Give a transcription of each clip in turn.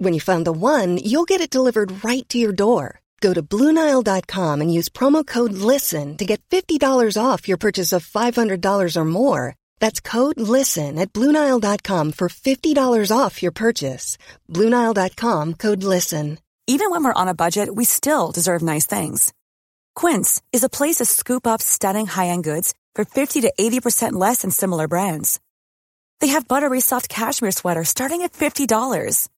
When you find the one, you'll get it delivered right to your door. Go to Bluenile.com and use promo code LISTEN to get $50 off your purchase of $500 or more. That's code LISTEN at Bluenile.com for $50 off your purchase. Bluenile.com code LISTEN. Even when we're on a budget, we still deserve nice things. Quince is a place to scoop up stunning high-end goods for 50 to 80% less than similar brands. They have buttery soft cashmere sweaters starting at $50,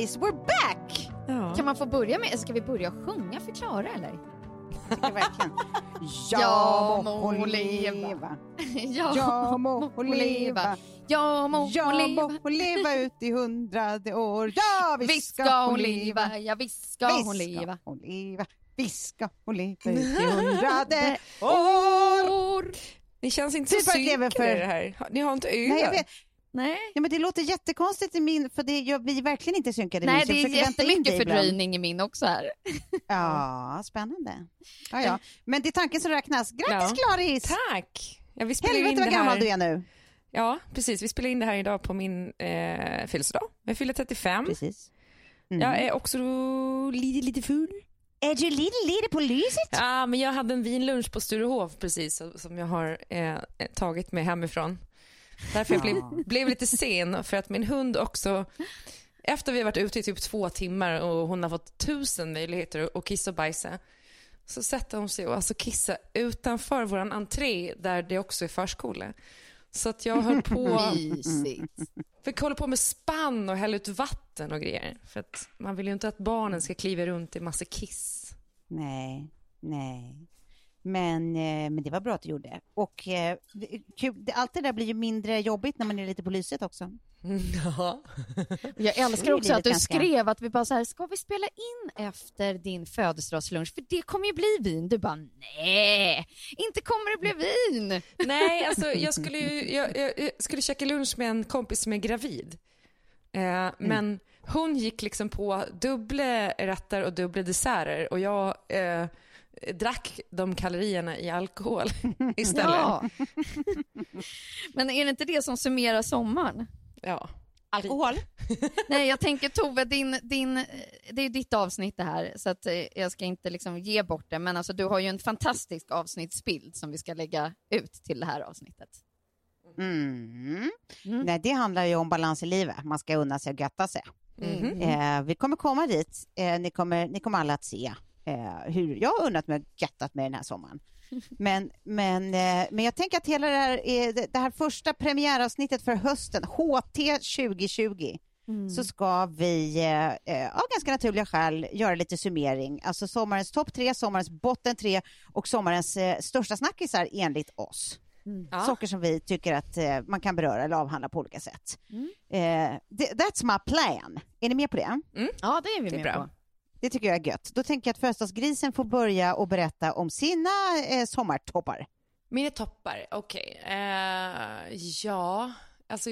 Guys, we're back! Kan man få börja med, ska vi börja sjunga för Klara eller? Verkligen. Ja må må leva. leva. Ja må leva. Ja må Ja leva. ut i hundrade år. Ja Visst ska hon leva, ja visst ska hon leva. hon leva. Visst ska hon leva ut i hundrade år. Ni känns inte så synkade för- det här. Ni har inte örat. Nej. Ja, men det låter jättekonstigt i min, för det, jag, vi är verkligen inte synkade. Nej, det är jättemycket fördröjning i min också här. Ja, spännande. Ja, ja. Men det är tanken som räknas. Grattis Ja. Klaris! Tack! Ja, vi spelar in Helvete vad gammal du är nu. Ja, precis. Vi spelar in det här idag på min eh, födelsedag. Jag fyller 35. Precis. Mm. Jag är också lite, lite full. Är du lite, lite på lyset? Ja, men jag hade en vinlunch på Sturehof precis som jag har eh, tagit med hemifrån. Därför jag blev, blev lite sen för att min hund också efter vi har varit ute i typ två timmar och hon har fått tusen möjligheter att kissa och bajsa så sätter hon sig och alltså kissa utanför våran entré där det också är förskola. Så att jag höll på, fick hålla på med spann och hälla ut vatten och grejer. För att man vill ju inte att barnen ska kliva runt i massa kiss. Nej, nej. Men, eh, men det var bra att du gjorde. Och eh, kul, det- allt det där blir ju mindre jobbigt när man är lite på lyset också. Ja. Jag älskar också att du ganska- skrev att vi bara så här, ska vi spela in efter din födelsedagslunch? För det kommer ju bli vin. Du bara, nej, inte kommer det bli vin. Nej, alltså jag skulle, ju, jag, jag, skulle käka lunch med en kompis som är gravid. Eh, Men hon gick liksom på dubbla rätter och dubbla desserter och jag eh, drack de kalorierna i alkohol istället. Ja. Men är det inte det som summerar sommaren? Ja. Alkohol? Nej, jag tänker Tove, din, din, det är ditt avsnitt det här, så att eh, jag ska inte liksom ge bort det, men alltså, du har ju en fantastisk avsnittsbild som vi ska lägga ut till det här avsnittet. Mm. Nej, det handlar ju om balans i livet. Man ska unna sig och götta sig. Eh, vi kommer komma dit. Eh, ni, kommer, ni kommer alla att se eh, hur jag har unnat mig och göttat mig den här sommaren. Men, men, eh, men jag tänker att hela det här, eh, det- här första premiäravsnittet för hösten, HT 2020, så ska vi eh, eh, av ganska naturliga skäl göra lite summering. Alltså sommarens topp tre, sommarens botten tre och sommarens eh, största snackisar enligt oss. Ja. Saker som vi tycker att eh, man kan beröra eller avhandla på olika sätt. Eh, det- that's my plan. Är ni med på det? Ja, det är vi Det är med bra. på. Det tycker jag är gött. Då tänker jag att födelsedagsgrisen får börja och berätta om sina eh, sommartoppar. Mina toppar, okej. Eh, ja, alltså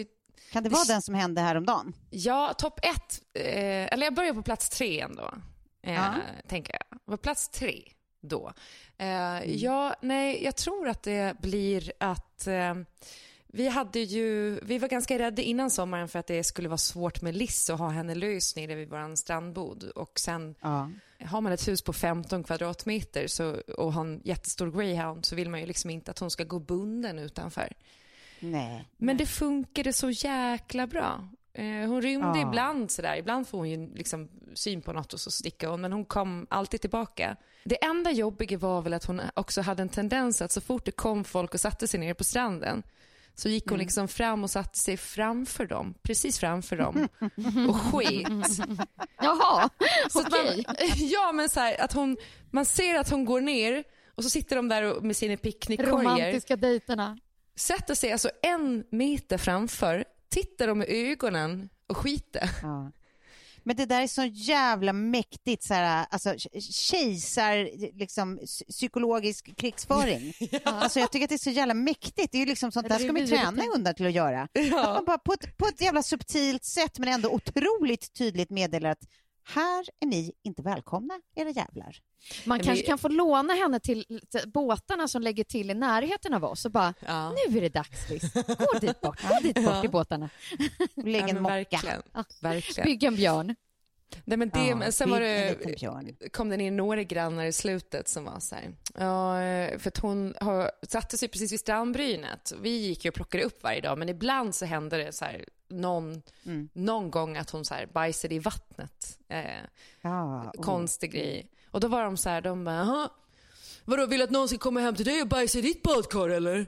Kan det vara den som hände häromdagen? Ja, topp ett, eh, eller jag börjar på plats tre ändå, eh, Ja. tänker jag. På plats tre då. Mm. Ja, nej, jag tror att det blir att vi hade ju, vi var ganska rädda innan sommaren för att det skulle vara svårt med Liss och ha henne lös nere vid vår strandbod. Och sen Ja. har man ett hus på 15 kvadratmeter så, och har en jättestor greyhound så vill man ju liksom inte att hon ska gå bunden utanför. Nej. Men det funkade så jäkla bra. Eh, hon rymde Ja. ibland sådär, ibland får hon ju liksom syn på något och så sticker hon, men hon kom alltid tillbaka. Det enda jobbiga var väl att hon också hade en tendens att så fort det kom folk och satte sig ner på stranden så gick hon Mm. liksom fram och satte sig framför dem, precis framför dem och sket. Jaha, okej. man, ja men så här, att hon, man ser att hon går ner och så sitter de där med sina picknickkorgar. Romantiska dejterna. Sätter sig alltså en meter framför, tittar dem i ögonen och skiter. Ja. Men det där är så jävla mäktigt, så här, alltså kejsar, liksom psy- psykologisk krigsföring. Alltså jag tycker att det är så jävla mäktigt. Det är ju liksom sånt Ja, där ska man träna hundar till att göra. Att man bara på ett, på ett jävla subtilt sätt men ändå otroligt tydligt meddelar att här är ni inte välkomna, era jävlar. Man Men kanske vi- kan få låna henne till, till båtarna som lägger till i närheten av oss och bara, Ja. nu är det dags Liz. Gå dit bort, gå dit bort Ja. till båtarna. Lägg Ja, en mocka. verkligen. verkligen. Bygg en björn. Nej, men det, Ja, men sen var det, kom det ner några grannar i slutet som var så här, ja, för att hon har, satte sig precis vid strandbrynet. Vi gick ju och plockade upp varje dag, men ibland så hände det så här, någon, Mm. någon gång att hon så här bajsade i vattnet. Eh, Ja, oh. konstig grej. Och då var de så här, de bara, "Jaha, vadå, vill du att någon ska komma hem till dig och bajsa i ditt badkar eller?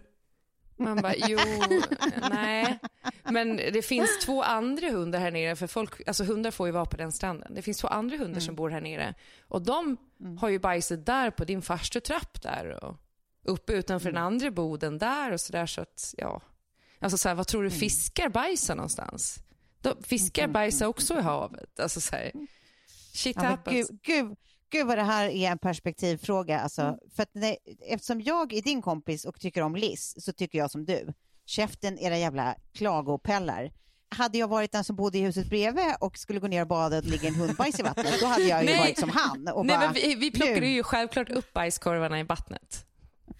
Man bara, jo, nej. Men det finns två andra hundar här nere, för folk, alltså hundar får ju vara på den stranden. Det finns två andra hundar som bor här nere. Och de har ju bajsat där på din farstu trapp där och uppe utanför den andra boden där och sådär så att, ja. Alltså så här, vad tror du fiskar bajsar någonstans? De, fiskar bajsar också i havet. Alltså så här, shit Ja, happens. gud, gud, gud vad det här är en perspektivfråga. Alltså, Mm. för att nej, eftersom jag är din kompis och tycker om Liz så tycker jag som du. Käften era jävla klagopellar. Hade jag varit den som bodde i huset bredvid och skulle gå ner och bada och ligger en hundbajs i vattnet, då hade jag ju varit som han. Och Nej, bara, vi, vi plockade nu. ju självklart upp bajskorvarna i vattnet.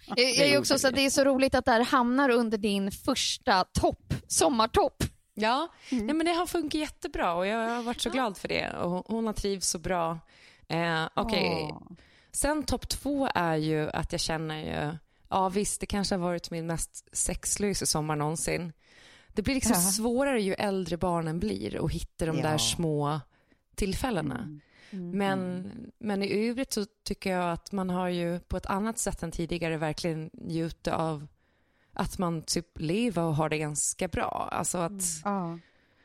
Det är också så det är så roligt att det här hamnar under din första topp, sommartopp. Ja, Nej, men det har funkat jättebra och jag har varit så glad för det. Och hon- har trivts så bra. Eh, Åh. sen topp två är ju att jag känner ju, ja visst det kanske har varit min mest sexlösa sommar någonsin. Det blir liksom Ja. svårare ju äldre barnen blir att hitta de Ja. där små tillfällena. Men, men i övrigt så tycker jag att man har ju på ett annat sätt än tidigare verkligen njutit av att man typ lever och har det ganska bra. Alltså att, Ja.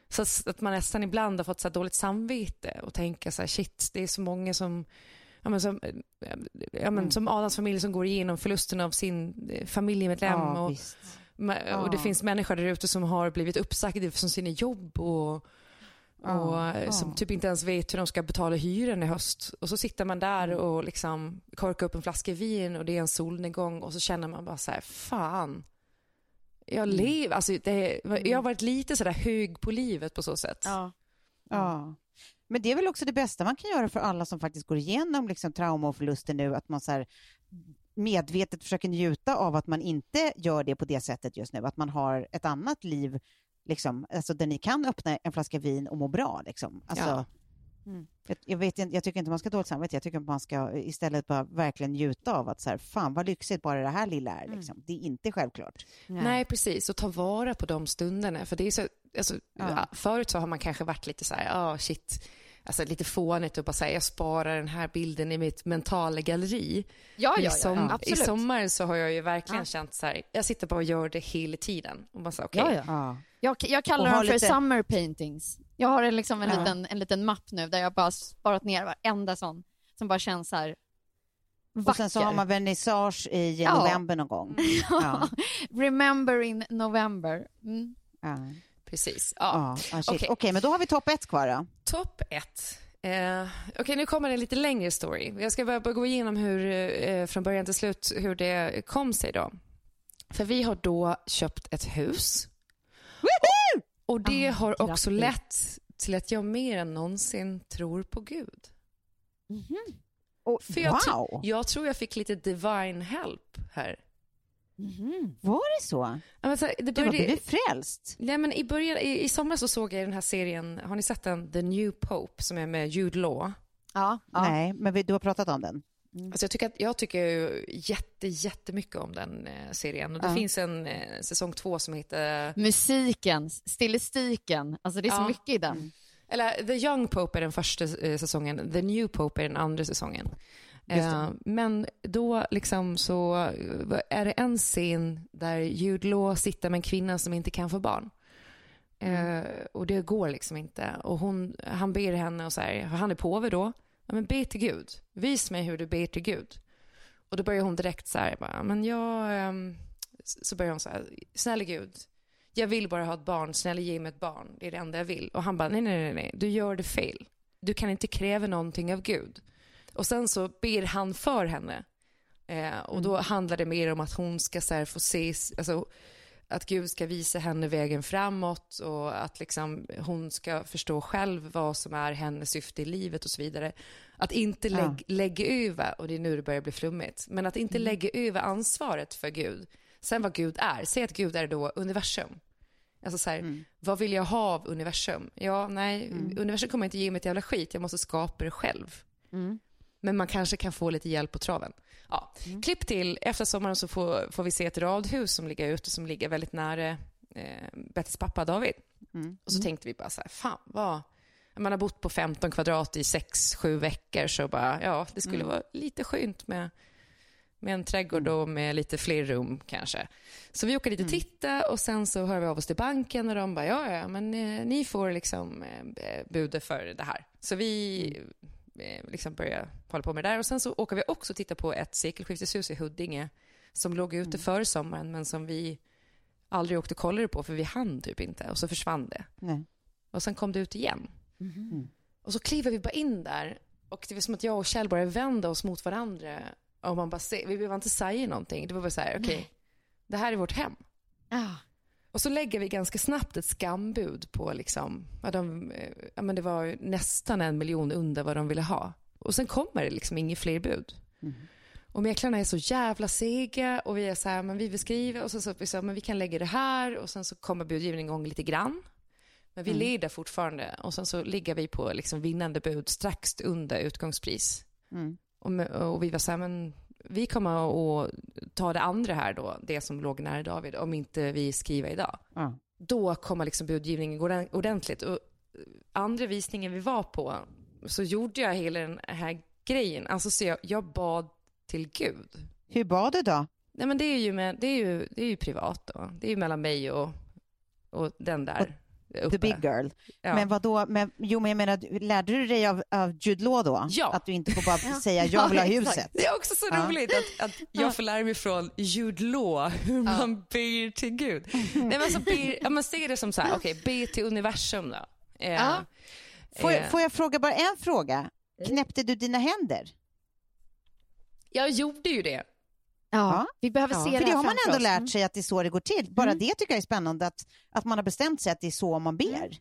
så att- man nästan ibland har fått så dåligt samvete och tänka så här, shit, det är så många som, ja men som, ja men som Adams familj som går igenom förlusten av sin eh, familjemedlem. Ja, och, visst. Ma- Och det Ja. finns människor där ute som har blivit uppsagda från sina jobb och, och Ja, som ja. typ inte ens vet hur de ska betala hyran i höst. Och så sitter man där Mm. och liksom korkar upp en flaska vin och det är en solnedgång och så känner man bara så här, fan. Jag Mm. lever, alltså det, jag har varit lite sådär hög på livet på så sätt. Ja. Men det är väl också det bästa man kan göra för alla som faktiskt går igenom liksom, trauma och förluster nu, att man så här, medvetet försöker njuta av att man inte gör det på det sättet just nu, att man har ett annat liv liksom, alltså, där ni kan öppna en flaska vin och må bra. Liksom. Alltså, Ja. jag, jag, vet, inte- jag tycker inte man ska ha dåligt samvete, jag tycker att man ska istället bara verkligen njuta av att så här, fan vad lyxigt bara det här lilla är. Liksom. Det är inte självklart. Nej, precis. Och ta vara på de stunderna. För det är så, alltså, Ja. Förut så har man kanske varit lite så här, ja shit, alltså lite fånigt och bara säga jag sparar den här bilden i mitt mentala galleri. Ja, ja, I, ja, som, I absolut. sommar så har jag ju verkligen Ja. känt så här, jag sitter bara och gör det hela tiden. Och bara så, okej. Ja, ja. Ja. Jag, jag kallar dem för lite- summer paintings. Jag har en, liksom en, Ja. liten, en liten mapp nu där jag bara sparat ner varenda sån som bara känns så här vacker. Och sen så har man vernissage i Ja. november någon gång. Ja. Remember in November. Mm. Precis. Ja. Ah. Okej. Okej, men då har vi topp ett kvar då. Topp ett. Eh, Okej, nu kommer en lite längre story. Jag ska bara, gå igenom hur, eh, från början till slut hur det kom sig då. För vi har då köpt ett hus. Och det Ah, har också grattis. lett till att jag mer än någonsin tror på Gud. Och, För jag, wow! jag tror jag fick lite divine help här. Var det så? Ja, men så, här, det Du har började, blivit frälst? Nej, men i, början, i, I somras så såg jag den här serien, har ni sett den? The New Pope, som är med Jude Law. Ja, ja. Nej, men vi, du har pratat om den. Alltså jag, tycker att, jag tycker jätte, jättemycket om den eh, serien. Och det Ja. finns en eh, säsong två som heter... Musiken, stilistiken, alltså det är så Ja. mycket i den. Eller The Young Pope är den första eh, säsongen, The New Pope är den andra säsongen. Eh, men då liksom så eh, är det en scen där Jude Law sitter med en kvinna som inte kan få barn. Eh, och det går liksom inte. Och hon, han ber henne och så här, han är påve då, ja, men be till Gud. Vis mig hur du ber till Gud. Och då börjar hon direkt så här, bara, men jag, ehm, så börjar hon så här, snälla Gud, jag vill bara ha ett barn, snälla ge mig ett barn, det är det enda jag vill. Och han bara, nej, nej, nej, nej, du gör det fel. Du kan inte kräva någonting av Gud. Och sen så ber han för henne. Eh, och då handlar det mer om att hon ska så få se, alltså, att Gud ska visa henne vägen framåt och att liksom, hon ska förstå själv vad som är hennes syfte i livet och så vidare. Att inte Ja. lägg, lägga över, och det är nu det börjar bli flummigt, men att inte lägga över ansvaret för Gud. Sen vad Gud är, säg att Gud är då universum. Alltså så här, vad vill jag ha av universum? Ja, nej, universum kommer inte ge mig ett jävla skit, jag måste skapa det själv. Men man kanske kan få lite hjälp på traven. Ja. Klipp till, efter sommaren så får, får vi se ett radhus som ligger ute, som ligger väldigt nära eh, Bettys pappa David. Och så tänkte vi bara så här, fan vad... Man har bott på 15 kvadrat i 6-7 veckor, så bara, ja, det skulle vara lite skönt med, med en trädgård och med lite fler rum kanske. Så vi åker dit och tittar och sen så hör vi av oss till banken och de bara, ja, ja, men eh, ni får liksom eh, budet för det här. Så vi liksom börjar hålla på med det där. Och sen så åker vi också titta på ett sekelskifteshus i Huddinge som låg ute före sommaren men som vi aldrig åkte och kollade på för vi hann typ inte och så försvann det. Nej. Och sen kom det ut igen. Och så kliver vi bara in där och det var som att jag och Kjell började vända oss mot varandra och man bara ser, vi behöver inte säga någonting. Det var bara så här, okej, det här är vårt hem. Ja. Och så lägger vi ganska snabbt ett skambud på liksom, ja, de, eh, ja, men det var nästan en miljon under vad de ville ha. Och sen kommer det liksom inget fler bud. Och mäklarna är så jävla sega och vi är så här, men vi skriva och så så sa, men vi kan lägga det här och sen så kommer budgivningen igång lite grann. Men vi leder fortfarande och sen så ligger vi på liksom vinnande bud strax under utgångspris. Och, med, och vi var så här, men vi kommer att ta det andra här då, det som låg nära David, om inte vi skriver idag. Ja. Då kommer liksom budgivningen gå ordent- ordentligt. Och eh, andra visningen vi var på så gjorde jag hela den här grejen. Alltså så jag, jag bad till Gud. Hur bad du då? Nej men det är ju, med, det är ju, det är ju privat då. Det är ju mellan mig och, och den där uppe. The big girl. Ja. Men vad då? Men, jo, men jag menar, du- lärde du dig av, av Jude Law då? Ja. Att du inte får bara säga jag vill ha huset? Det är också så roligt att, att jag får lära mig från Jude Law hur man ber till Gud. Nej, men alltså, ber, man ser det som så här, okej, be till universum då. Eh, Ja. Får, eh, får jag fråga bara en fråga? Knäppte du dina händer? Jag gjorde ju det. Ja. Vi behöver Ja. se För det det här har man ändå oss. lärt sig att det är så det går till. Bara det tycker jag är spännande, att, att man har bestämt sig att det är så man ber.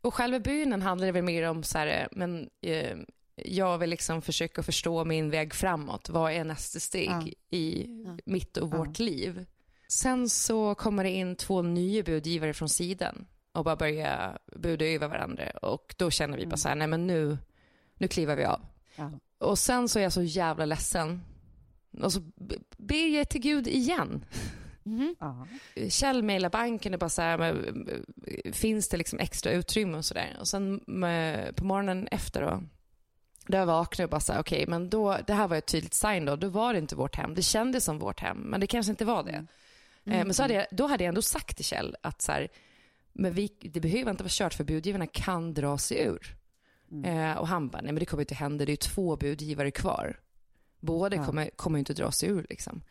Och själva bönen handlar väl mer om så här, men eh, jag vill liksom försöka förstå min väg framåt. Vad är nästa steg Ja. i mitt och vårt liv? Sen så kommer det in två nya budgivare från sidan och bara börjar buda över varandra. Och då känner vi bara så här, nej men nu, nu kliver vi av. Ja. Och sen så är jag så jävla ledsen. Och så b- ber jag till Gud igen. Ja. Kjell mejlar banken och bara så här, men, eh, finns det liksom extra utrymme och sådär. Och sen med, på morgonen efter då, då jag vaknade och bara så här, okej, men då, det här var ett tydligt sign då, då var det inte vårt hem. Det kändes som vårt hem, men det kanske inte var det. Eh, men så hade jag, då hade jag ändå sagt till Kjell att så här, men vi, det behöver inte vara kört för budgivarna kan dra sig ur. Eh, och han bara, nej men det kommer inte hända, det är ju två budgivare kvar. Båda kommer, kommer ju inte dra sig ur liksom.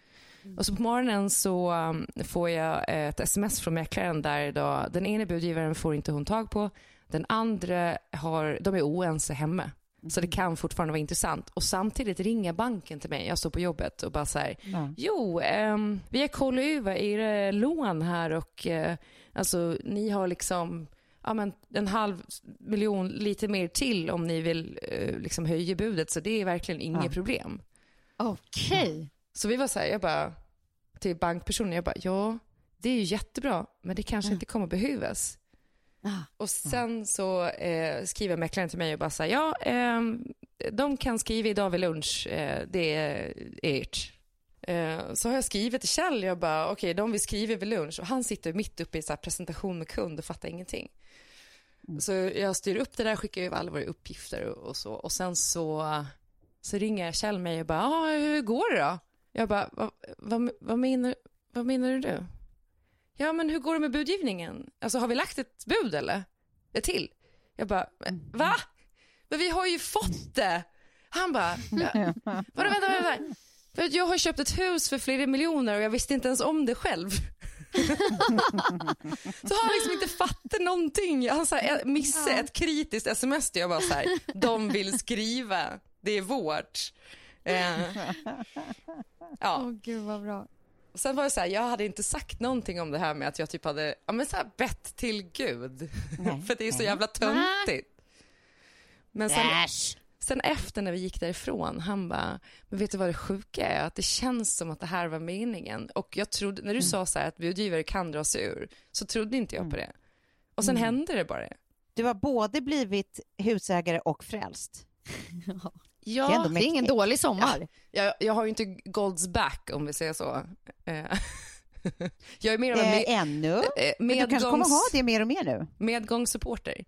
Och så på morgonen så um, får jag ett sms från mäklaren där då, den ena budgivaren får inte hon tag på, den andra har, de är oense hemma. Så det kan fortfarande vara intressant. Och samtidigt ringer banken till mig, jag står på jobbet och bara så här, jo, ehm, vi har kollat över era lån här och eh, alltså ni har liksom ja, men en halv miljon, lite mer till om ni vill eh, liksom höja budet. Så det är verkligen inget problem. Okej. Så vi var så här, jag bara, till bankpersonen, jag bara, ja, det är ju jättebra, men det kanske inte kommer behövas. Och sen så eh, skriver mäklaren till mig och bara så här, ja, ehm, de kan skriva idag vid lunch, eh, det är ert. Eh, så har jag skrivit till Kjell, jag bara, okej, de vill skriva vid lunch och han sitter mitt uppe i så här presentation med kund och fattar ingenting. Så jag styr upp det där, skickar över alla våra uppgifter och, och så. Och sen så, så ringer Kjell mig och bara, ah, hur går det då? Jag bara, vad, vad, vad, menar, vad menar du nu? Ja, men hur går det med budgivningen? Alltså har vi lagt ett bud eller? Ett till? Jag bara, va? Men vi har ju fått det. Han bara, vadå, vänta, vänta. För jag har köpt ett hus för flera miljoner och jag visste inte ens om det själv. så han liksom inte fattat någonting. Han så här, missade ett kritiskt sms jag bara så här, de vill skriva, det är vårt. Eh, ja. Åh gud vad bra. Sen var det så här, jag hade inte sagt någonting om det här med att jag typ hade ja, men så här, bett till Gud. För det är så jävla töntigt. Men sen, sen efter när vi gick därifrån, han bara, men vet du vad det sjuka är? Att det känns som att det här var meningen. Och jag trodde, när du sa så här att budgivare kan dra sig ur, så trodde inte jag på det. Och sen hände det bara. Du har både blivit husägare och frälst. Ja, Det är ändå Det är ingen dålig sommar. jag, jag har ju inte God's back om vi säger så. Eh, jag är mer av en Eh, med, ännu. eh, Men du kanske kommer medgångs- ha det mer och mer nu. medgångssupporter.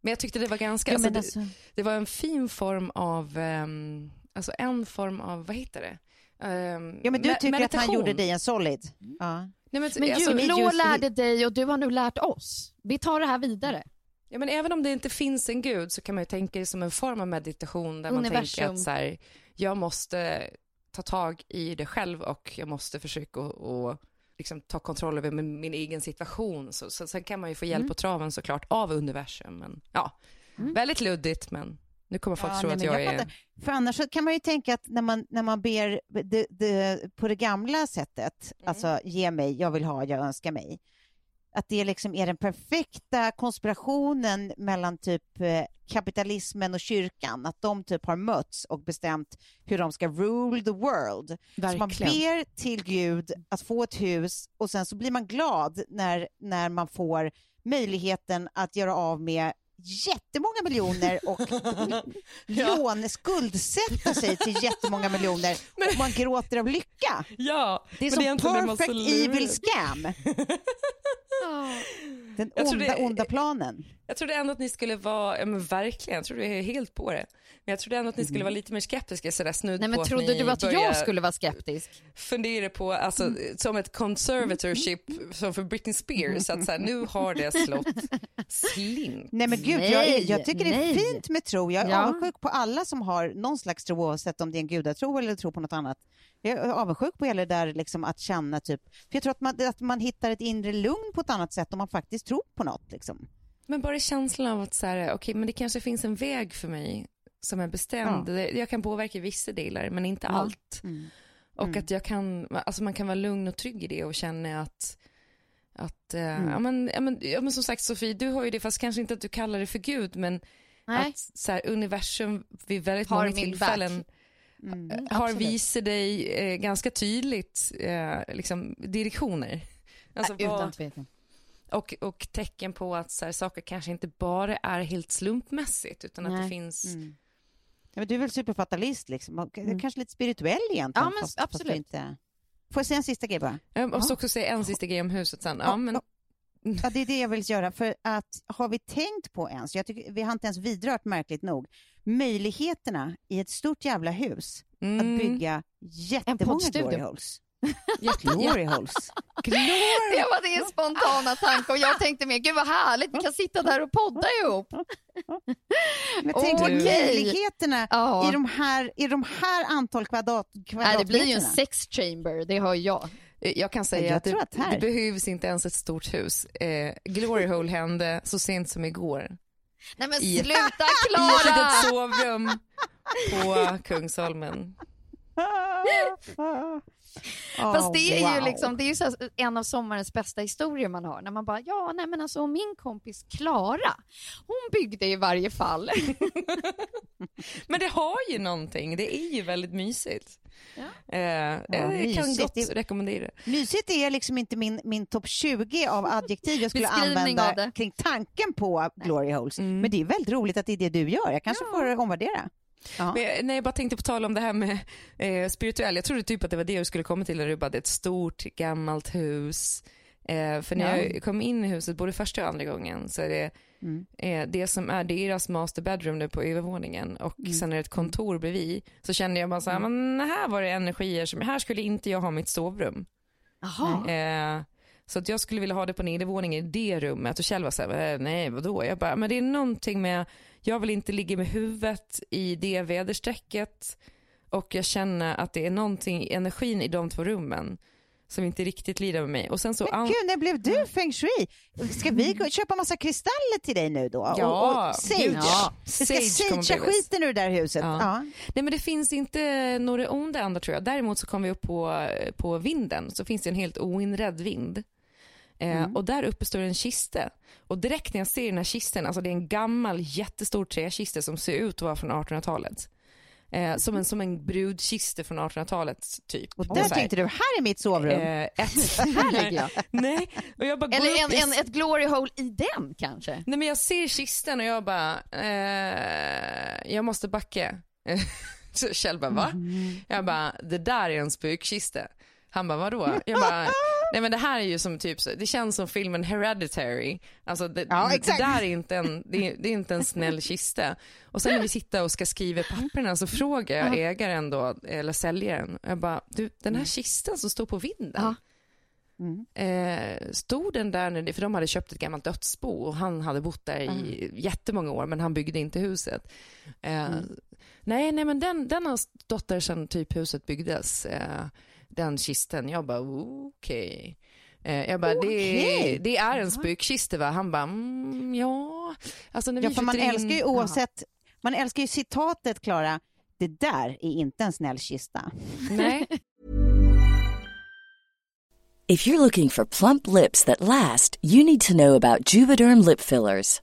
Men jag tyckte det var ganska, Ja, alltså, men det, alltså- det var en fin form av, ehm, alltså en form av, vad heter det? Um, Ja, men du tycker att han gjorde dig en solid. Ja. Nej, men, Men alltså, Julo lärde dig och du har nu lärt oss. Vi tar det här vidare. Ja, men även om det inte finns en gud så kan man ju tänka det som en form av meditation där man tänker Universum. att så här, jag måste ta tag i det själv och jag måste försöka att- att liksom, ta kontroll över min, min egen situation. Så, så, sen kan man ju få hjälp Mm. på traven såklart av universum. Men, ja, väldigt luddigt men nu kommer folk Ja, tro nej, att jag, jag är... fattar. För annars kan man ju tänka att när man, när man ber det, det, på det gamla sättet, Mm. alltså ge mig, jag vill ha, jag önskar mig, att det liksom är den perfekta konspirationen mellan typ eh, kapitalismen och kyrkan, att de typ har mötts och bestämt hur de ska rule the world. Så man Verkligen. ber till Gud att få ett hus och sen så blir man glad när, när man får möjligheten att göra av med jättemånga miljoner och lån, skuldsätta sig till jättemånga miljoner och man gråter av lycka. Ja, Det är men som egentligen är perfect evil scam. Den Jag tror onda, det- onda planen. Jag trodde ändå att ni skulle vara, ja men verkligen, jag trodde helt på det. Men jag trodde ändå att ni Mm. skulle vara lite mer skeptiska sådär snudd Nej på men att trodde ni du att jag skulle vara skeptisk? fundera på, alltså som ett conservatorship som för Britney Spears, att såhär, nu har det slått slint. Nej men gud, Nej, jag, jag tycker det är nej. fint med tro. Jag är Ja. avundsjuk på alla som har någon slags tro oavsett om det är en gudatro eller tro på något annat. Jag är avundsjuk på hela det där liksom att känna typ, för jag tror att man, att man hittar ett inre lugn på ett annat sätt om man faktiskt tror på något liksom. Men bara känslan av att såhär, okej men det kanske finns en väg för mig som är bestämd. Det- Jag kan påverka vissa delar men inte allt. Mm. Och att jag kan, alltså man kan vara lugn och trygg i det och känna att att, eh, Mm. ja, men, ja, men, ja men som sagt Sofie, du har ju det, fast kanske inte att du kallar det för Gud, men Nej. att så här, universum vid väldigt Har många tillfällen Mm. har visat dig eh, ganska tydligt eh, liksom, direktioner. Alltså, Utan vad, tvekan. och, och tecken på att så här, saker kanske inte bara är helt slumpmässigt, utan att det Nej. finns Mm. Ja, men du är väl superfatalist liksom, och kanske lite spirituell egentligen. Ja, men fast, fast absolut. du inte... Får jag säga en sista grej bara? Jag måste också säga en sista grej om huset sen. Ja, Ja, men, Ja, det är det jag vill göra. För att har vi tänkt på ens, jag tycker, vi har inte ens vidrört märkligt nog, möjligheterna i ett stort jävla hus mm, att bygga jättemånga glory holes. jätte- Glory holes. Det var din spontana tanke och jag tänkte mer, gud vad härligt, vi kan sitta där och podda ihop. Men tänk på möjligheterna Ja. i, de här, i de här antal kvadrat, kvadratmeterna. det blir ju en sex chamber, det har jag. Jag kan säga Jag att, det, att här- det behövs inte ens ett stort hus. Eh, Glory Hole hände så sent som igår. Nej men sluta I ett Klara! litet sovrum på Kungsholmen. Fast det är ju wow. liksom, det är ju så en av sommarens bästa historier man har. När man bara, ja, nej men alltså min kompis Klara, hon byggde i varje fall. Men det har ju någonting, det är ju väldigt mysigt. Ja. Eh, jag kan mysigt. gott Det- rekommendera. Mysigt är liksom inte min, min topp 20 av adjektiv jag skulle använda det. kring tanken på glory holes. Mm. Men det är väldigt roligt att det är det du gör. Jag kanske får omvärdera. Ja. Men jag, nej, jag bara tänkte på tal om det här med eh, spirituell. Jag trodde typ att det var det du skulle komma till, där du bara, det är ett stort gammalt hus. Eh, för när Ja. jag kom in i huset, både första och andra gången, så är det Mm. eh, det som är deras master bedroom nu på övervåningen och Mm. sen är det ett kontor bredvid. Så kände jag bara så här, men här var det energier som, här skulle inte jag ha mitt sovrum. Jaha. Eh, så att jag skulle vilja ha det på nedervåningen i det rummet och Kjell var såhär, nej vadå? Jag bara, men det är någonting med, jag vill inte ligga med huvudet i det väderstrecket och jag känner att det är någonting, energin i de två rummen som inte riktigt lirar med mig. Och sen så, Men gud, när blev du feng shui? Ska vi köpa massa kristaller till dig nu då? Ja, och, och sage. gud, ja. Vi ska sagea skiten ur det där huset. Ja. Ja. nej men det finns inte några onda andra tror jag. Däremot så kom vi upp på, på vinden, så finns det en helt oinredd vind. Eh, Och där uppe står en kiste. Och direkt när jag ser den här kisten, alltså det är en gammal jättestor träkiste som ser ut att vara från 1800-talet. Eh, som, en, som en brudkiste från 1800-talet typ. Och där här, tänkte du, här är mitt sovrum. Eh, ett, Här ligger jag. Nej, och jag bara Eller en, en, ett glory hole i den kanske? Nej men jag ser kisten och jag bara, eh, jag måste backa. Så Kjell bara, va? Jag bara, det där är en spökkiste. Han bara, vadå? Jag bara, nej men det här är ju som typ, så- det känns som filmen Hereditary. Alltså det, Ja, det där är inte en, det är, det är inte en snäll kiste. Och sen när vi sitter och ska skriva papperna så frågar jag ägaren då, eller säljaren, jag bara, du den här kistan som står på vinden, Eh, stod den där, när för de hade köpt ett gammalt dödsbo och han hade bott där i jättemånga år men han byggde inte huset. Eh, Nej, nej men den, den har stått där sedan typ huset byggdes, eh, den kisten. Jag bara okej. Eh, jag bara, det, Okej. det är en spökkiste va? Han bara, mm, ja. Alltså när vi Ja, för man in- älskar ju oavsett, man älskar ju citatet Klara, det där är inte en snäll kista. Nej. If you're looking for plump lips that last, you need to know about Juvederm lip fillers.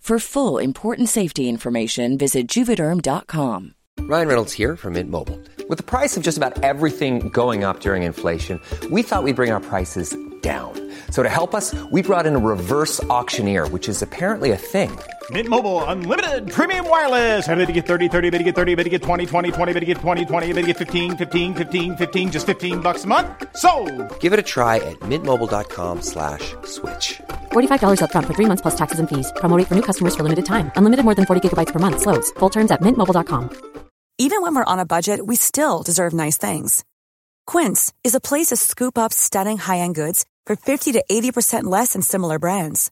For full important safety information, visit juvederm.com. Ryan Reynolds here from Mint Mobile. With the price of just about everything going up during inflation, we thought we'd bring our prices down. So to help us, we brought in a reverse auctioneer, which is apparently a thing. Mint Mobile unlimited premium wireless. Ready to get 30, 30, bit to get 30, bit to get 20, 20, 20, bit to get 20, 20, bit to get 15, 15, 15, 15 just 15 bucks a month. So, Give it a try at mintmobile.com slash switch. $45 upfront for three months plus taxes and fees. Promo for new customers for limited time. Unlimited more than 40 gigabytes per month. Slows. Full terms at mintmobile.com. Even when we're on a budget, we still deserve nice things. Quince is a place to scoop up stunning high-end goods for 50 to 80% less than similar brands.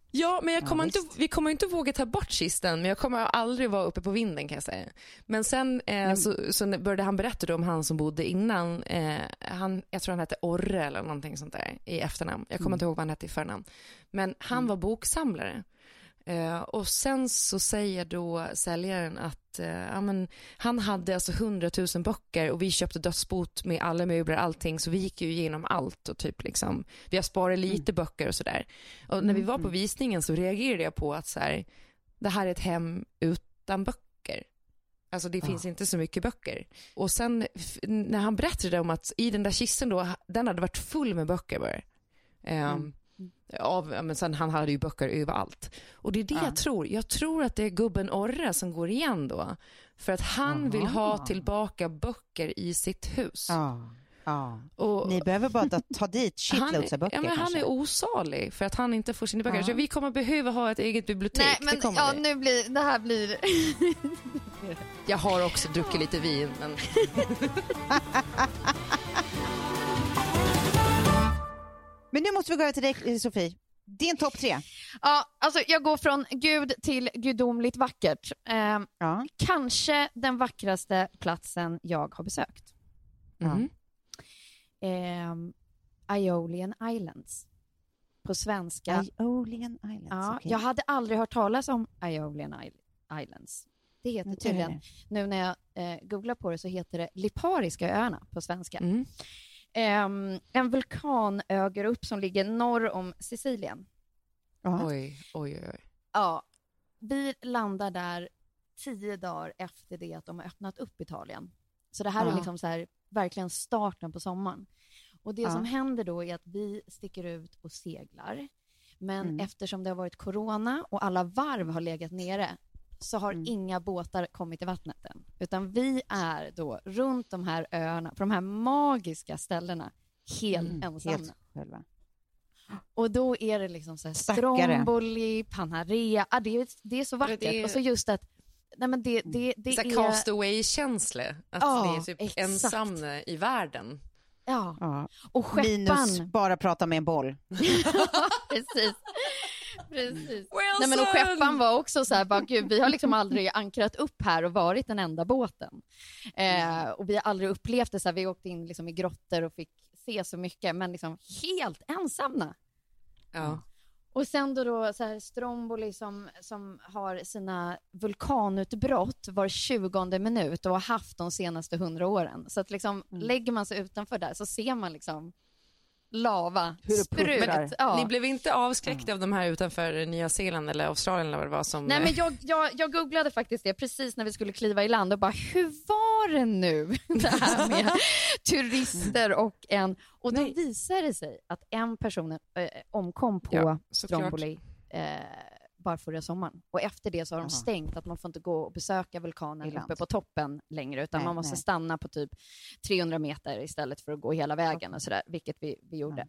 Ja, men jag kommer Ja, inte, vi kommer inte våga ta bort kisten, men jag kommer aldrig vara uppe på vinden kan jag säga. Men sen eh, så, så började han berätta om han som bodde innan, eh, han, jag tror han hette Orre eller någonting sånt där i efternamn. Jag kommer inte ihåg vad han hette i förnamn. Men han var boksamlare. Eh, och sen så säger då säljaren att eh, ja, men, han hade alltså 100 000 böcker och vi köpte dödsbot med alla möbler allting så vi gick ju igenom allt och typ liksom vi har sparat lite böcker och sådär. Och när vi var på visningen så reagerade jag på att så här, det här är ett hem utan böcker. Alltså det finns inte så mycket böcker. Och sen när han berättade om att i den där kisten då, den hade varit full med böcker bara. Ehm, av, ja, men sen han hade ju böcker överallt. Och det är det jag tror. Jag tror att det är gubben Orre som går igen då. För att han vill ha tillbaka böcker i sitt hus. Ja. ja. Och, Ni behöver bara ta, ta dit shitloads av böcker ja, men han är osalig för att han inte får sina böcker. Ja. Så vi kommer behöva ha ett eget bibliotek. Nej, det men kommer ja, vi. nu blir, det här blir... Jag har också druckit lite vin. Men... Men nu måste vi gå över till dig eh, Sofie. Din topp tre. Ja, alltså jag går från gud till gudomligt vackert. Eh, Ja. kanske den vackraste platsen jag har besökt. Mhm. Eh, Aeolian Islands. På svenska. Aeolian Islands. ja, okej. Jag hade aldrig hört talas om Aeolian Isl- Islands. Det heter tydligen, nu när jag eh, googlar på det så heter det Lipariska öarna på svenska. Mm. Ehm, en vulkanögrupp som ligger norr om Sicilien. Ja. Oj, oj, oj. Ja, vi landar där tio dagar efter det att de har öppnat upp Italien. Så det här är Ja. liksom så här, verkligen starten på sommaren. Och det Ja. som händer då är att vi sticker ut och seglar. Men Mm. eftersom det har varit corona och alla varv har legat nere så har Mm. inga båtar kommit i vattnet än. Utan vi är då runt de här öarna, på de här magiska ställena, helt Mm, ensamma. Helt själva. Och då är det liksom så här Stackare. Stromboli, Panarea, ah, det, är, det är så vackert. det är- Och så just att, nej men det, det, det Så här är... castaway-känsla. Att Ja, vi är typ exakt. ensamma i världen. Ja, Ja. och skeppan. Minus bara prata med en boll. Precis. Precis. Wilson! Nej, men och skeppan var också så här, bara, gud, vi har liksom aldrig ankrat upp här och varit den enda båten. Eh, och vi har aldrig upplevt det så här, vi åkte in liksom i grottor och fick se så mycket, men liksom helt ensamma. Ja. Och sen då, då så här, Stromboli som, som har sina vulkanutbrott var 20 minut och har haft de senaste hundra åren. Så att liksom, Mm. lägger man sig utanför där så ser man liksom lava, Hur det puttrar. sprut. Ja. Ni blev inte avskräckta av de här utanför Nya Zeeland eller Australien eller vad det var som... Nej, men jag, jag, jag googlade faktiskt det precis när vi skulle kliva i land och bara, hur var det nu? Det här med turister och en... Och då Nej. visade det sig att en person eh, omkom på Ja. Stromboli eh, bara förra sommaren. Och efter det så har de Jaha. stängt att man får inte gå och besöka vulkanen I land. uppe på toppen längre, utan Nej, man måste nej. stanna på typ 300 meter istället för att gå hela vägen och sådär, vilket vi, vi gjorde.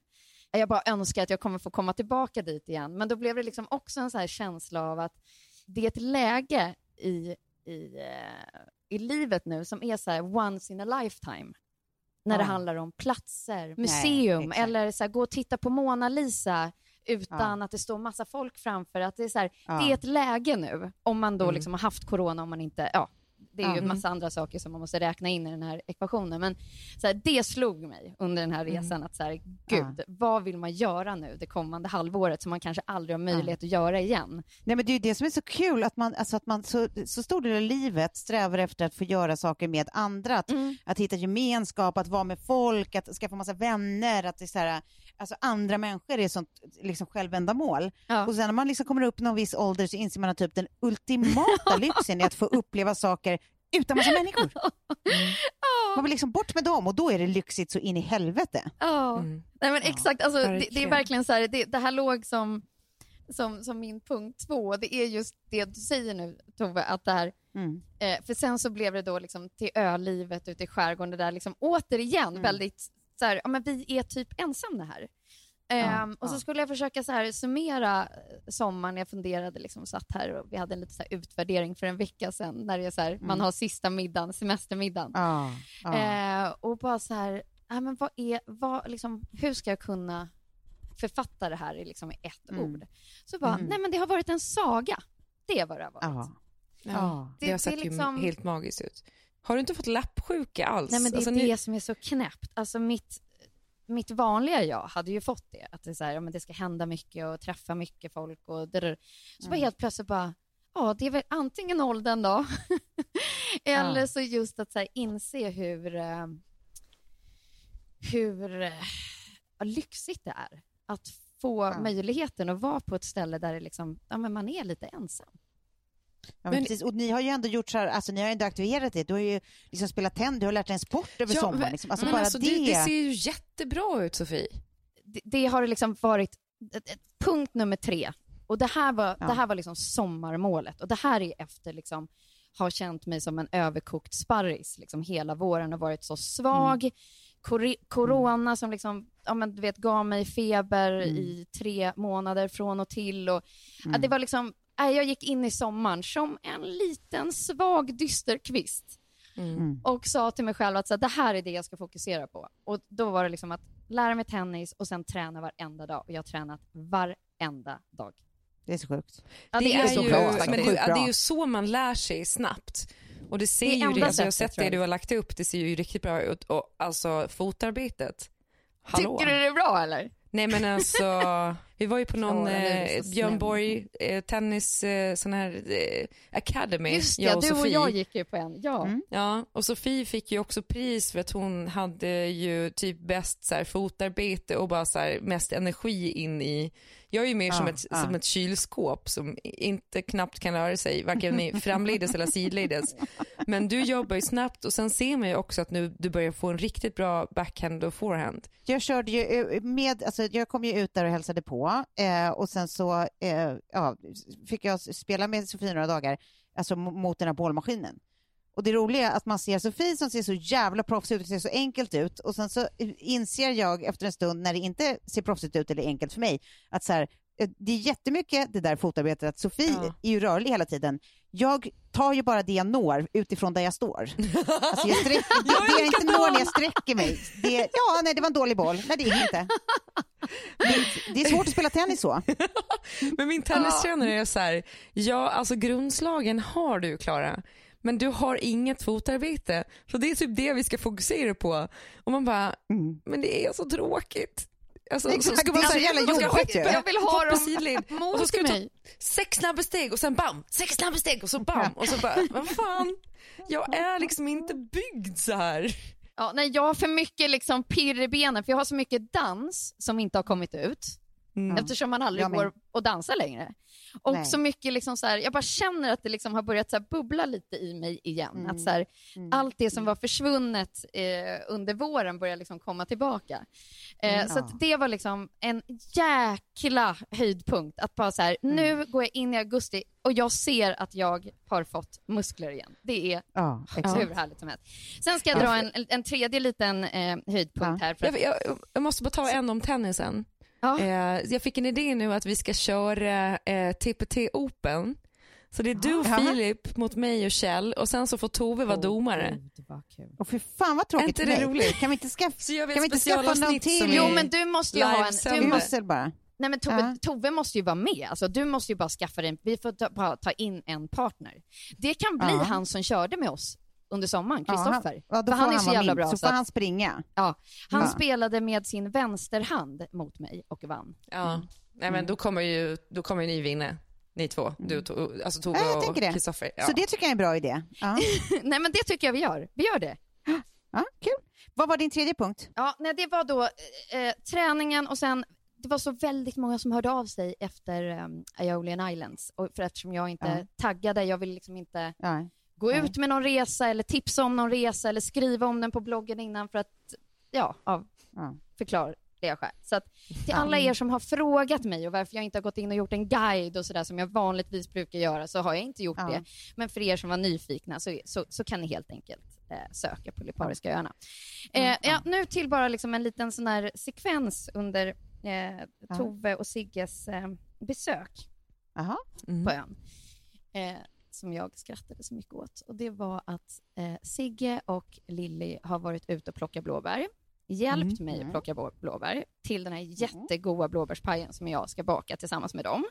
Jag bara önskar att jag kommer få komma tillbaka dit igen, men då blev det liksom också en så här känsla av att det är ett läge i, i, eh, i livet nu som är så här once in a lifetime. När det Ja. handlar om platser, museum exakt. eller så här, gå och titta på Mona Lisa utan att det står massa folk framför. Att det, är så här, Ja. det är ett läge nu, om man då Mm. liksom har haft corona, om man inte... Ja, det är ju Ja. en massa andra saker som man måste räkna in i den här ekvationen. Men så här, det slog mig under den här resan att så här, gud, vad vill man göra nu det kommande halvåret som man kanske aldrig har möjlighet att göra igen? Nej, men det är ju det som är så kul, att man, alltså att man så, så stor del av livet strävar efter att få göra saker med andra, att, Mm. att hitta gemenskap, att vara med folk, att skaffa massa vänner, att det är så här, alltså andra människor är sånt liksom självändamål. Ja. Och sen när man liksom kommer upp någon viss ålder så inser man att typ den ultimata lyxen är att få uppleva saker utan massa människor. Man vill liksom bort med dem och då är det lyxigt så in i helvete. Ja, Mm. Nej, men exakt. Alltså, det, det är verkligen. verkligen så här, det, det här låg som, som, som min punkt två. Det är just det du säger nu, Tove, att det här, Mm. eh, för sen så blev det då liksom till ölivet ute i skärgården, det där liksom återigen Mm. väldigt så här, ja men vi är typ ensamma här. Ehm, och så ja. skulle jag försöka så här summera eh, sommaren, jag funderade, liksom, satt här och vi hade en liten så utvärdering för en vecka sedan, när det är så här, man har sista middagen, semestermiddagen. Ja, ja. Eh, och bara så här, nej, men vad är, vad, liksom, hur ska jag kunna författa det här i, liksom, i ett Mm. ord. Så bara, Mm. nej men det har varit en saga. Det är vad det har varit. Ja. Ja, Ja. det, Det- har sett det liksom- helt magiskt ut. Har du inte fått lappsjuka alls? Nej men det är Alltså, det nu- som är så knäppt. Alltså mitt, mitt vanliga jag hade ju fått det. Att det, är så här, ja, men det ska hända mycket och träffa mycket folk och. Så bara Mm. helt plötsligt bara, ja det är väl antingen åldern då. Eller Ja. så just att så här, inse hur, eh, hur eh, ja, lyxigt det är. Att få Ja. möjligheten att vara på ett ställe där det liksom, ja, men man är lite ensam. Ja, men Men- precis. Och ni har ju ändå gjort så här, alltså ni har ju ändå aktiverat det. Du har ju liksom spelat tennis, du har lärt dig en sport över Ja, sommaren. Liksom. Alltså men bara alltså, det. det... Det ser ju jättebra ut Sofie. det, det har liksom varit punkt nummer tre. Och det här var, Ja. det här var liksom sommarmålet. Och det här är efter liksom har känt mig som en överkokt sparris liksom hela våren och varit så svag. Mm. Corona som liksom, ja, men, du vet, gav mig feber Mm. i tre månader från och till. Och, Mm. det var liksom, jag gick in i sommaren som en liten svag dysterkvist Mm. och sa till mig själv att så, här, det här är det jag ska fokusera på. Och då var det liksom att lära mig tennis och sen träna varenda dag. Och jag har tränat varenda dag. Det är så sjukt. Ja, det, är, så ju, bra, men det, det är ju så man lär sig snabbt. Och det ser Det är ju, det, alltså jag har sett det du har lagt upp, det ser ju riktigt bra ut. Och alltså fotarbetet. Hallå. Tycker du det är bra eller? Nej men alltså, vi var ju på någon eh, så Björn. Borg eh, tennis eh, sån här eh, academy, Just jag det, och du och Sofie. jag gick ju på en. Ja. Mm. Ja, och Sofie fick ju också pris för att hon hade ju typ bäst så här, fotarbete och bara så här, mest energi in i, jag är ju mer Ja, som, ett, ja. som ett kylskåp som inte knappt kan röra sig, varken framledes eller sidledes. Men du jobbar ju snabbt och sen ser man ju också att nu du börjar få en riktigt bra backhand och forehand. Jag körde ju eh, med, alltså jag kom ju ut där och hälsade på eh, och sen så eh, ja, fick jag spela med Sofie några dagar, alltså mo- mot den här bollmaskinen. Och det roliga är att man ser Sofie som ser så jävla proffsig ut och ser så enkelt ut och sen så inser jag efter en stund när det inte ser proffsigt ut eller enkelt för mig att så här, eh, det är jättemycket det där fotarbetet att Sofie Ja. är ju rörlig hela tiden. Jag tar ju bara det jag når utifrån där jag står. Alltså jag sträcker, det jag inte når när jag sträcker mig. Det, ja, nej det var en dålig boll. Nej det gick inte. Det, det är svårt att spela tennis så. Men min tennistränare är så här, ja alltså grundslagen har du Klara, men du har inget fotarbete. Så det är typ det vi ska fokusera på. Och man bara, men det är så tråkigt. Alltså, Exakt, ska det är så så- jävla man ska jobbigt ju. hoppa- Jag vill ha dem sidled. mot och så ska du ta sex snabba steg och sen bam, sex snabba steg och så bam och så bara, vad fan, jag är liksom inte byggd så här. Ja, nej, jag har för mycket liksom pirr i benen, för jag har så mycket dans som inte har kommit ut. Mm. Eftersom man aldrig går och dansar längre. Och Nej. så mycket liksom så här, jag bara känner att det liksom har börjat så här bubbla lite i mig igen. Mm. Att så här, Mm. allt det som var försvunnet eh, under våren börjar liksom komma tillbaka. Eh, Mm, så ja. att det var liksom en jäkla höjdpunkt. Att bara så här, Mm. nu går jag in i augusti och jag ser att jag har fått muskler igen. Det är Ja, hur härligt som helst. Sen ska jag dra en, en tredje liten eh, höjdpunkt Ja. här. För att, Jag, jag, jag måste bara ta en om tennisen. Ja. Eh, jag fick en idé nu att vi ska köra eh, TPT Open. Så det är du Jaha. Filip mot mig och Kjell och sen så får Tove vara domare. Och för fan vad tråkigt Inte det roligt? Kan vi inte skaffa, Så kan vi inte skaffa någon till? Jo, men du måste ju ha en... Du måste, bara. nej, men Tove, Ja. Tove måste ju vara med. Alltså, du måste ju bara skaffa dig en... Vi får ta, bara ta in en partner. Det kan bli Ja. han som körde med oss under sommaren, Ja, han- Kristoffer. Ja, För får han är så jävla bra. Så Så får att, han springa. ja, han Ja. spelade med sin vänsterhand mot mig och vann. Ja. Nej men då kommer ju, då kommer ju ni vinna. Ni två, du och To- alltså Tove Ja, och. Kristoffer. Ja. Så det tycker jag är en bra idé. Ja, nej, men det tycker jag vi gör. Vi gör det. ja kul. Vad var din tredje punkt? Ja, nej, det var då eh, träningen och sen det var så väldigt många som hörde av sig efter um, Aeolian Islands. Och för eftersom jag inte Ja. taggade, jag ville liksom inte Ja. Gå ut med någon resa eller tipsa om någon resa eller skriva om den på bloggen innan för att, ja, av Ja. förklarliga skäl. Så att till alla er som har frågat mig och varför jag inte har gått in och gjort en guide och sådär som jag vanligtvis brukar göra så har jag inte gjort Ja. det. Men för er som var nyfikna så, så, så kan ni helt enkelt eh, söka på Lipariska öarna. Eh, ja, nu till bara liksom en liten sån här sekvens under eh, Tove och Sigges eh, besök Jaha. Mm. på ön. Som jag skrattade så mycket åt. Och det var att eh, Sigge och Lilly har varit ute och plockat blåbär. Hjälpt mig att plocka blå- blåbär till den här jättegoda blåbärspajen som jag ska baka tillsammans med dem.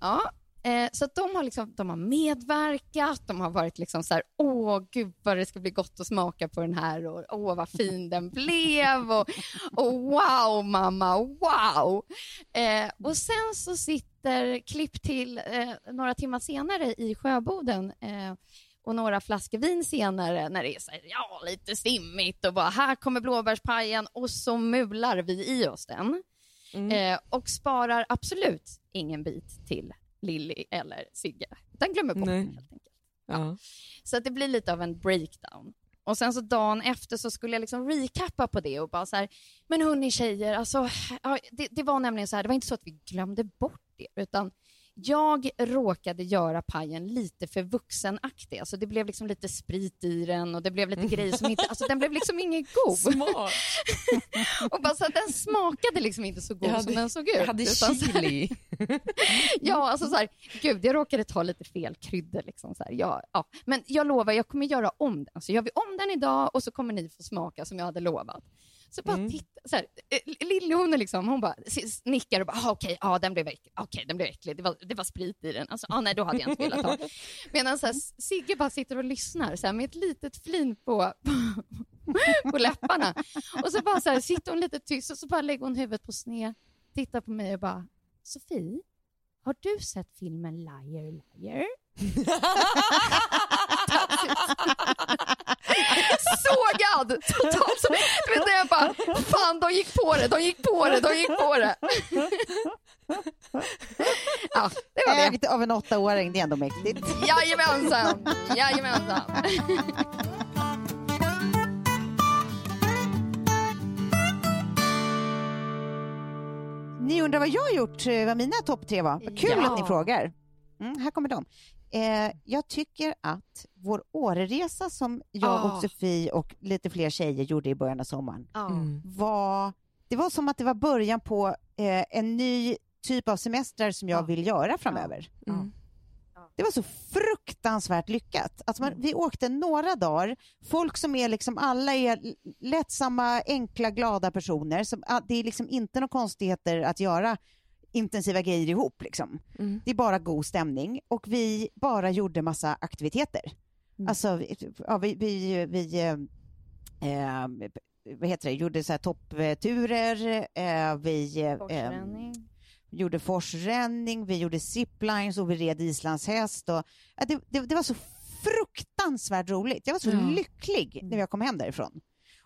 Ja, eh, så de har, liksom, de har medverkat, de har varit liksom så här, åh gud vad det ska bli gott att smaka på den här och åh vad fin den blev och, och wow mamma, wow. Eh, och sen så sitter, klipp till eh, några timmar senare i Sjöboden eh, och några flaskor vin senare när det är så här, ja, lite stimmigt och bara här kommer blåbärspajen och så mular vi i oss den. Eh, och sparar absolut ingen bit till Lilly eller Sigge, utan glömmer bort Nej. helt enkelt. Ja. Så att det blir lite av en breakdown. Och sen så dagen efter så skulle jag liksom recappa på det och bara så här, men hörni tjejer, alltså, ja, det, det var nämligen så här, det var inte så att vi glömde bort det, utan jag råkade göra pajen lite för vuxenaktig. Alltså det blev liksom lite sprit i den och det blev lite grejer som inte, alltså den blev liksom ingen god. Smart. Och bara så att den smakade liksom inte så god Jag som hade- den såg ut. Jag hade så här- chili. Ja, alltså så här, gud, jag råkade ta lite fel kryddor. Liksom, så här, ja, ja. Men jag lovar, jag kommer göra om den. Så gör vi om den idag och så kommer ni få smaka som jag hade lovat. Så bara Mm. titta, så här, eh, är liksom, hon bara nickar och bara, ah, okej, ja den blev äcklig, okej den blev äcklig, det var, det var sprit i den, alltså, ah, nej då hade jag inte velat ha. Medan så här, Sigge bara sitter och lyssnar så här, med ett litet flin på, på läpparna. Och så bara så här, sitter hon lite tyst och så bara lägger hon huvudet på sned, tittar på mig och bara, Sofie, har du sett filmen Liar Liar? Sågad! Totalt så, du vet jag bara, fan de gick på det, de gick på det, de gick på det. Ja, det var det. Ägd av en åttaåring, det är ändå mäktigt. Jajamensan, jajamensan. Ni undrar vad jag har gjort, eh, vad mina topp tre var. Vad kul Ja. att ni frågar. Mm, här kommer de. Eh, jag tycker att vår Åreresa som jag Ah. och Sofie och lite fler tjejer gjorde i början av sommaren. Mm. var, det var som att det var början på eh, en ny typ av semestrar som jag Ja. vill göra framöver. Mm. Det var så fruktansvärt lyckat. Alltså man, vi åkte några dagar, folk som är liksom, alla är lättsamma, enkla, glada personer. Som, det är liksom inte några konstigheter att göra intensiva grejer ihop. Liksom. Mm. Det är bara god stämning och vi bara gjorde massa aktiviteter. Alltså, vi- ja, vi, vi, vi eh, eh, vad heter det, gjorde så här toppturer, eh, vi eh, Forsränning. gjorde forsränning, vi gjorde ziplines och vi red islandshäst. Och, det, det, det var så fruktansvärt roligt. Jag var så Ja. lycklig när jag kom hem därifrån.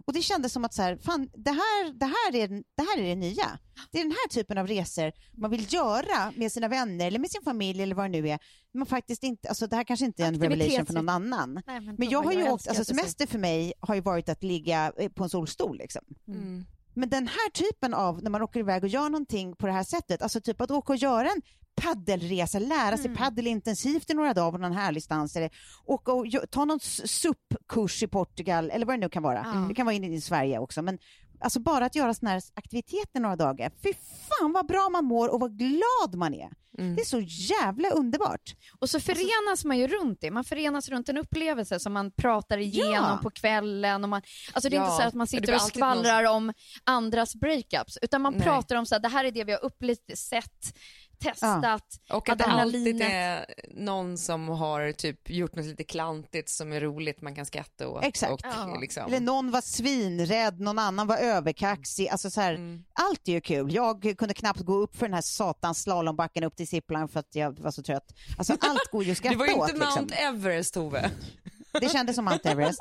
Och det kändes som att så här, fan, det, här, det, här är, det här är det nya. Det är den här typen av resor man vill göra med sina vänner eller med sin familj eller vad det nu är. Man faktiskt inte, alltså det här kanske inte är en revelation för någon annan. Nej, men Men jag har ju åkt, alltså semester för mig har ju varit att ligga eh, på en solstol liksom. Mm. Men den här typen av, när man åker iväg och gör någonting på det här sättet, alltså typ att åka och göra en paddelresa, lära sig paddel intensivt i några dagar på någon härlig stans, eller åka och ta någon SUP-kurs i Portugal, eller vad det nu kan vara. Ja. Det kan vara inne i Sverige också, men alltså bara att göra såna här aktiviteter några dagar, fy fan vad bra man mår och vad glad man är. Mm. Det är så jävla underbart. Och så förenas man ju runt det. Man förenas runt en upplevelse som man pratar igenom Ja. på kvällen. Och man, alltså det är Ja, inte så att man sitter och skvallrar om andras breakups, utan man Nej. pratar om så här, det här är det vi har upplevt, sett, testat. Och att det alltid är någon som har typ gjort något lite klantigt som är roligt man kan skratta åt. Exakt. Och, Ja. liksom. Eller någon var svinrädd, någon annan var överkaxig. Alltså så här, Mm. Allt är ju kul. Jag kunde knappt gå upp för den här satans slalombacken upp till Zippline för att jag var så trött. Alltså allt går ju att Det skratta var ju åt. inte Liksom. Mount Everest Tove. Det kändes som Mount Everest.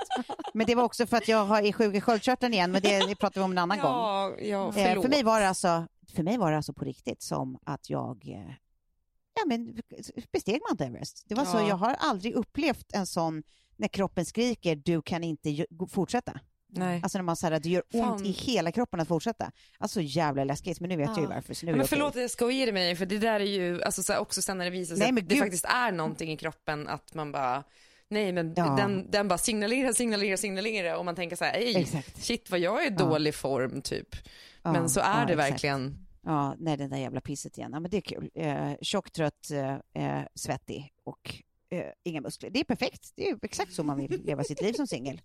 Men det var också för att jag har- är sjuk i sköldkörteln igen, men det, det pratar vi om en annan gång. Ja, ja Eh, för, mig var det alltså, för mig var det alltså på riktigt som att jag eh, ja, men, besteg Mount Everest. Det var så, Ja. jag har aldrig upplevt en sån när kroppen skriker du kan inte fortsätta. Nej. Alltså när man säger att det gör ont Fan. i hela kroppen att fortsätta. Alltså jävla läskigt, men nu vet jag ju Ja. varför. Så nu Men förlåt att jag skojar mig för det där är ju alltså, så här, också sen när det visar sig Nej, att det faktiskt är någonting i kroppen att man bara Nej men Ja. den, den bara signalerar, signalerar, signalerar och man tänker så här, ej, Exakt. shit vad jag är i dålig form typ. Ja, men så är ja, det exakt. verkligen. Ja, nej, den där jävla pisset igen. Ja, men det är kul. Eh, tjock, trött, eh, eh, svettig och eh, inga muskler. Det är perfekt. Det är ju exakt så man vill leva sitt liv som singel.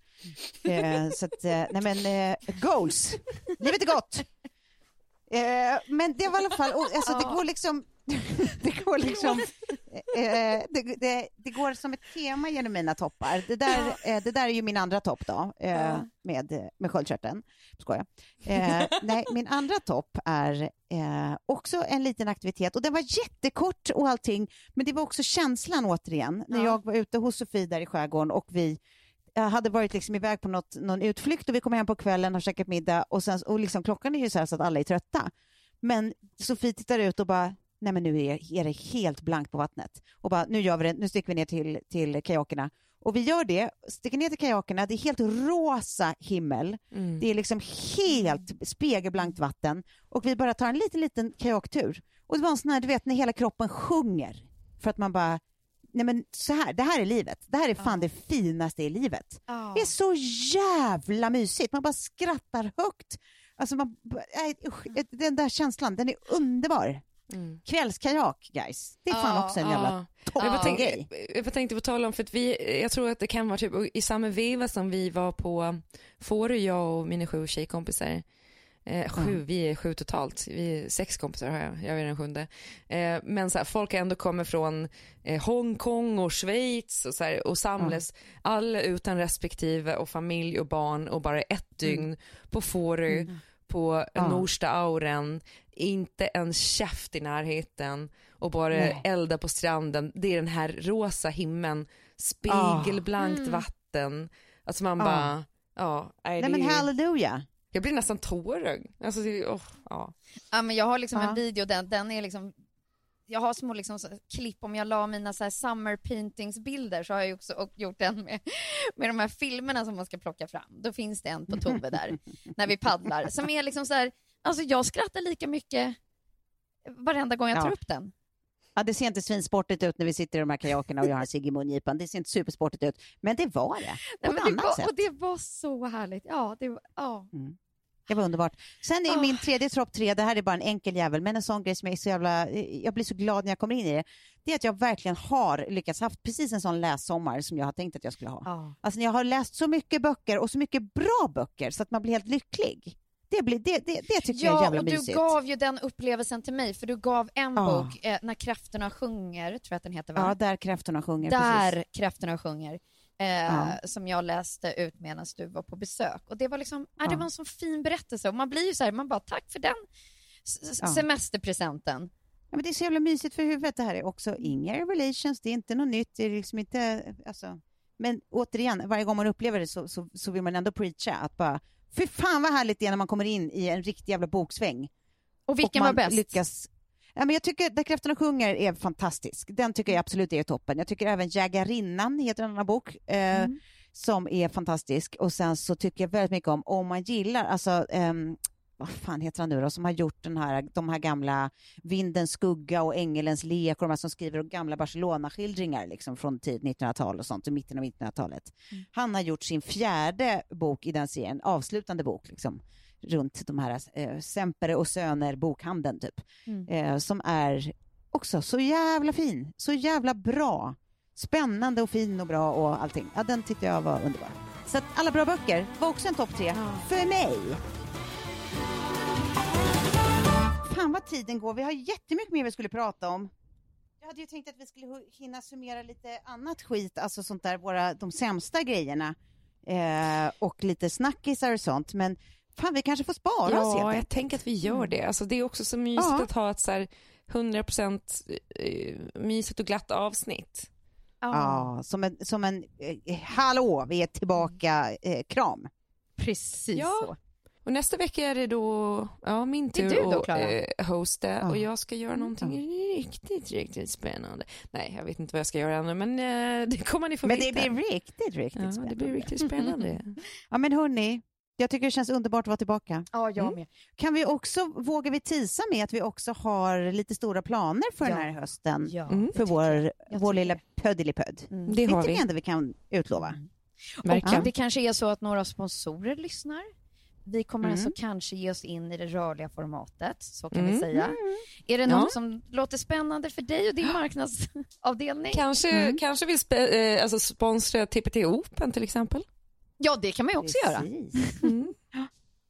Eh, så att, eh, nej men, eh, goals. Livet är gott. Eh, men det var i alla fall, alltså, det går liksom, det går liksom, eh, det, det, det går som ett tema genom mina toppar. Det där, eh, det där är ju min andra topp då, eh, med, med sköldkörteln. Skojar. Eh, nej, min andra topp är eh, också en liten aktivitet och den var jättekort och allting, men det var också känslan återigen, när Ja. jag var ute hos Sofie där i skärgården och vi jag hade varit liksom iväg på något, någon utflykt och vi kom hem på kvällen och käkat middag och, sen, och liksom, klockan är ju så här så att alla är trötta. Men Sofie tittar ut och bara, nej men nu är, är det helt blankt på vattnet. Och bara, nu gör vi det, nu sticker vi ner till, till kajakerna. Och vi gör det, sticker ner till kajakerna, det är helt rosa himmel. Mm. Det är liksom helt spegelblankt vatten. Och vi bara tar en liten, liten kajaktur. Och det var en sån här, du vet, när hela kroppen sjunger. För att man bara, nej men så här, det här är livet. Det här är fan det finaste i livet. Det är så jävla mysigt. Man bara skrattar högt. Alltså man, nej, usch, den där känslan, den är underbar. Mm. Kvällskajak, guys. Det är fan också en jävla Jag bara toppengrej. tänkte, jag bara tänkte på tal om, för att vi, jag tror att det kan vara typ i samma veva som vi var på Fårö, jag och mina sju tjejkompisar. Eh, sju, vi är sju totalt. Vi är sex kompisar har jag, jag är den sjunde. Eh, men så här, folk ändå kommer från eh, Hongkong och Schweiz och, så här, och samlas alla utan respektive och familj och barn och bara ett dygn på Fårö, på Ja. Norsta auren, inte en käft i närheten och bara Nej. elda på stranden. Det är den här rosa himlen, spegelblankt Mm. vatten. Alltså man Ah. bara, ja. nej, men halleluja. jag blir nästan tårögd. Alltså, oh, ja. Ja, men jag har liksom en video, den, den är liksom jag har små liksom, så, klipp, om jag la mina så här, summer paintings bilder så har jag också gjort en med, med de här filmerna som man ska plocka fram. Då finns det en på Tove där, när vi paddlar, som är liksom så här, alltså jag skrattar lika mycket varenda gång jag tar Ja. upp den. Ja, det ser inte svinsportigt ut när vi sitter i de här kajakerna och jag har en cigg i mungipan. Det ser inte supersportigt ut, men det var det. Nej, men det var, och det var så härligt. Ja, det var, ja. Det var underbart. Sen är Ah. min tredje topp tre, det här är bara en enkel jävel, men en sån grej som jag är så jävla, jag blir så glad när jag kommer in i det, det är att jag verkligen har lyckats haft precis en sån lässommar som jag har tänkt att jag skulle ha. ja. Alltså jag har läst så mycket böcker och så mycket bra böcker så att man blir helt lycklig. Det, blir, det, det, det tycker jag är Ja, jävla och du mysigt. gav ju den upplevelsen till mig, för du gav en Ja. bok, eh, När kräftorna sjunger, tror jag att den heter va? Ja, där kräftorna sjunger. Där Precis. kräftorna sjunger. Eh, Ja. Som jag läste ut medan du var på besök. Och det var liksom, ja. det var en så fin berättelse och man blir ju så här, man bara tack för den semesterpresenten. Ja, men det är så jävla mysigt för huvudet det här är också. Inga revelations, det är inte något nytt, det är liksom inte, alltså. Men återigen, varje gång man upplever det så, så, så vill man ändå preacha att bara, fy fan vad härligt det är när man kommer in i en riktig jävla boksväng. Och vilken och man var bäst? Lyckas... Ja, men jag tycker Där kräftorna sjunger är fantastisk. Den tycker jag absolut är toppen. Jag tycker även Jägarinnan heter en annan bok eh, Mm. som är fantastisk. Och sen så tycker jag väldigt mycket om Om man gillar, alltså ehm, vad fan heter han nu då, som har gjort den här, de här gamla Vindens skugga och Ängelens lek och de här som skriver gamla Barcelona-skildringar liksom från tidigt 1900-tal och sånt, i mitten av 1900-talet. Han har gjort sin fjärde bok i den serien, avslutande bok liksom, runt de här eh, Sempere och Söner bokhandeln typ, Mm. eh, som är också så jävla fin, så jävla bra. Spännande och fin och bra och allting. Ja, den tyckte jag var underbar. Så att alla bra böcker var också en topp tre för mig. Fan vad tiden går. Vi har jättemycket mer vi skulle prata om. Jag hade ju tänkt att vi skulle hinna summera lite annat skit, alltså sånt där, våra, de sämsta grejerna. Eh, och lite snackisar och sånt, men fan vi kanske får spara oss helt Ja, jag tänker att vi gör det. Alltså, det är också så mysigt Ja. att ha ett så här 100% eh, mysigt och glatt avsnitt. Ja, som en, som en eh, hallå, vi är tillbaka, eh, kram. Precis Ja. så. Och nästa vecka är det då ja, min tur du då, att eh, hosta Ja. och jag ska göra någonting riktigt, riktigt spännande. Nej, jag vet inte vad jag ska göra ännu, men eh, det kommer ni få Men det veta. blir riktigt, riktigt ja, spännande. det blir riktigt spännande. Ja men hörni, jag tycker det känns underbart att vara tillbaka. Ja, jag Mm. med. Kan vi också, vågar vi tisa med att vi också har lite stora planer för Ja. den här hösten? Ja, Mm. För vår, Jag vår lilla det. pöddelipödd. Mm. Det Det har vi. ändå vi kan utlova. Verkligen. Och det kanske är så att några sponsorer lyssnar Vi kommer Mm. alltså kanske ge oss in i det rörliga formatet, så kan vi Mm. säga. Är det Ja. något som låter spännande för dig och din marknadsavdelning? Kanske, Mm. kanske vill spe, eh, alltså sponsra TPT Open till exempel. Ja, det kan man ju också göra. Precis. Mm.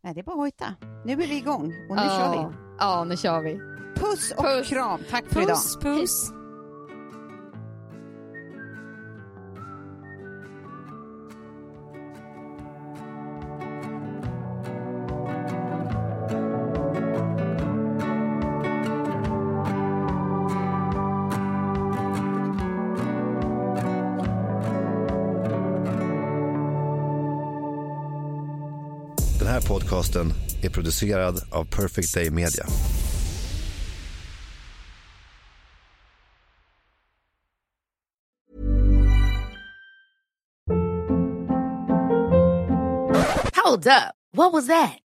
Nej, det är bara att hojta. Nu är vi igång och nu kör vi. Ja, nu kör vi. Puss och Puss. kram. Tack för idag. Puss, puss. Podcasten är producerad av Perfect Day Media. Hold up. What was that?